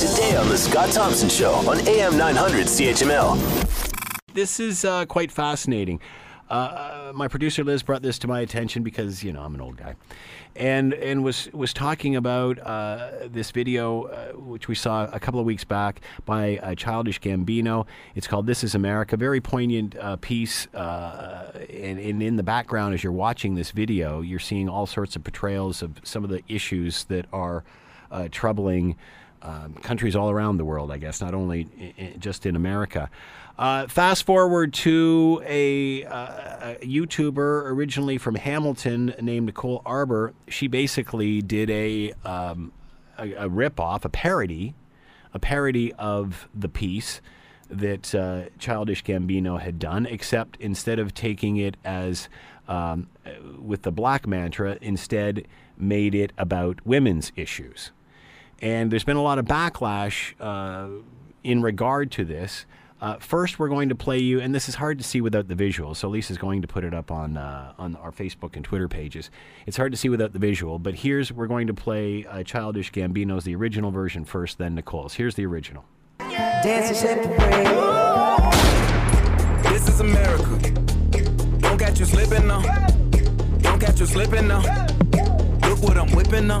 today on The Scott Thompson Show on AM 900 CHML. This is uh, quite fascinating. Uh, my producer Liz brought this to my attention because you know I'm an old guy, and and was was talking about uh, this video uh, which we saw a couple of weeks back by uh, Childish Gambino. It's called "This Is America." Very poignant uh, piece, uh, and, and in the background as you're watching this video, you're seeing all sorts of portrayals of some of the issues that are troubling. Um, countries all around the world, I guess, not only I- I- just in America. Uh, fast forward to a, uh, a YouTuber originally from Hamilton named Nicole Arbour. She basically did a um, a, a rip off, a parody, a parody of the piece that uh, Childish Gambino had done, except instead of taking it as um, with the black mantra, instead made it about women's issues. And there's been a lot of backlash uh, in regard to this. Uh, first, we're going to play you, and this is hard to see without the visual. So Lisa's going to put it up on uh, on our Facebook and Twitter pages. It's hard to see without the visual, but here's we're going to play uh, Childish Gambino's the original version first, then Nicole's. Here's the original. Dancing shake This is America. Don't catch you slipping now. Don't catch you slipping now. Look what I'm whipping now.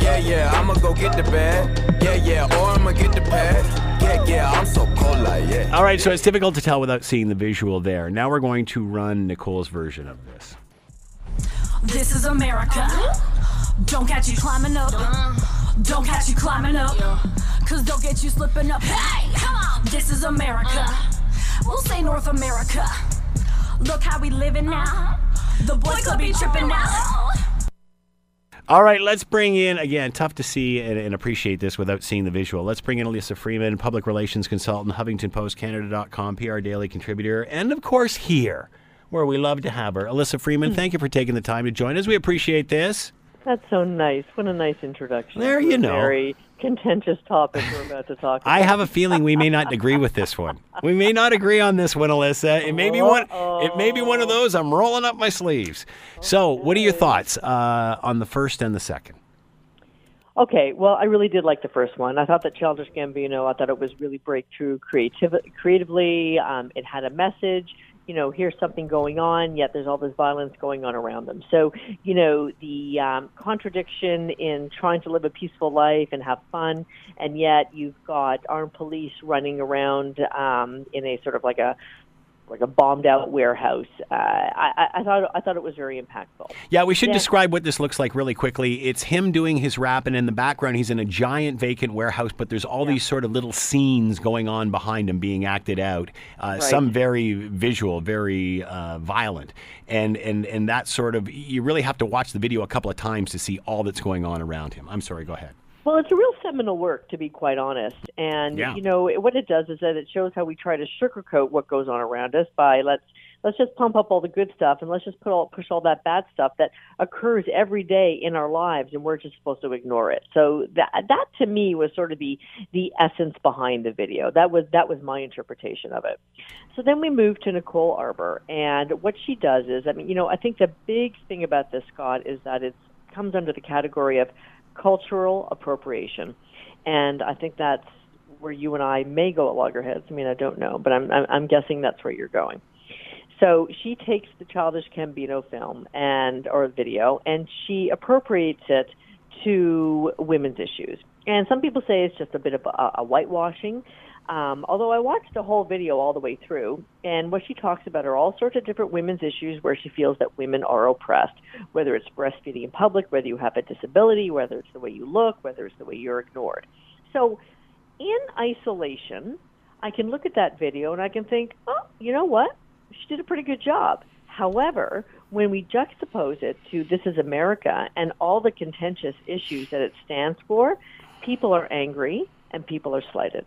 Yeah, yeah, I'ma go get the bag. Yeah, yeah, or I'ma get the pad. Yeah, yeah, I'm so cold like, yeah. All right, so it's difficult to tell without seeing the visual there. Now we're going to run Nicole's version of this. This is America. Don't catch you climbing up. Don't catch you climbing up. Cause they'll get you slipping up. Hey, come on. This is America. We'll say North America. Look how we living now. The boys could be tripping now. All right, let's bring in again. Tough to see and, and appreciate this without seeing the visual. Let's bring in Alyssa Freeman, public relations consultant, HuffingtonPostCanada.com, PR Daily contributor, and of course here, where we love to have her. Alyssa Freeman, hmm. thank you for taking the time to join us. We appreciate this. That's so nice. What a nice introduction. There you know. Very contentious topic we're about to talk about. I have a feeling we may not agree with this one. We may not agree on this one, Alyssa. It may be one. It may be one of those. I'm rolling up my sleeves. So, what are your thoughts uh, on the first and the second? Okay, well, I really did like the first one. I thought that Childish Gambino, I thought it was really breakthrough creativ- creatively. Um, it had a message. You know, here's something going on, yet there's all this violence going on around them. So, you know, the um, contradiction in trying to live a peaceful life and have fun, and yet you've got armed police running around um, in a sort of like a like a bombed out warehouse. Uh, I, I- thought I thought it was very impactful. Yeah, we should Yeah. describe what this looks like really quickly. It's him doing his rap, and in the background, he's in a giant vacant warehouse, but there's all these sort of little scenes going on behind him being acted out. Uh, Some very visual, very uh, violent, and and and that sort of you really have to watch the video a couple of times to see all that's going on around him. I'm sorry, go ahead. Well, it's a real seminal work, to be quite honest. And Yeah. you know what it does is that it shows how we try to sugarcoat what goes on around us by let's let's just pump up all the good stuff and let's just put all push all that bad stuff that occurs every day in our lives, and we're just supposed to ignore it. So that that to me was sort of the the essence behind the video. That was that was my interpretation of it. So then we move to Nicole Arbour, and what she does is, I mean, you know, I think the big thing about this, Scott, is that it comes under the category of cultural appropriation, and I think that's where you and I may go at loggerheads. I mean, I don't know, but I'm I'm, I'm guessing that's where you're going. So she takes the Childish Gambino film and or video, and she appropriates it to women's issues. And some people say it's just a bit of a, a whitewashing. Um, although I watched the whole video all the way through, and what she talks about are all sorts of different women's issues where she feels that women are oppressed, whether it's breastfeeding in public, whether you have a disability, whether it's the way you look, whether it's the way you're ignored. So, in isolation, I can look at that video and I can think, oh, you know what? She did a pretty good job. However, when we juxtapose it to This is America and all the contentious issues that it stands for, people are angry and people are slighted.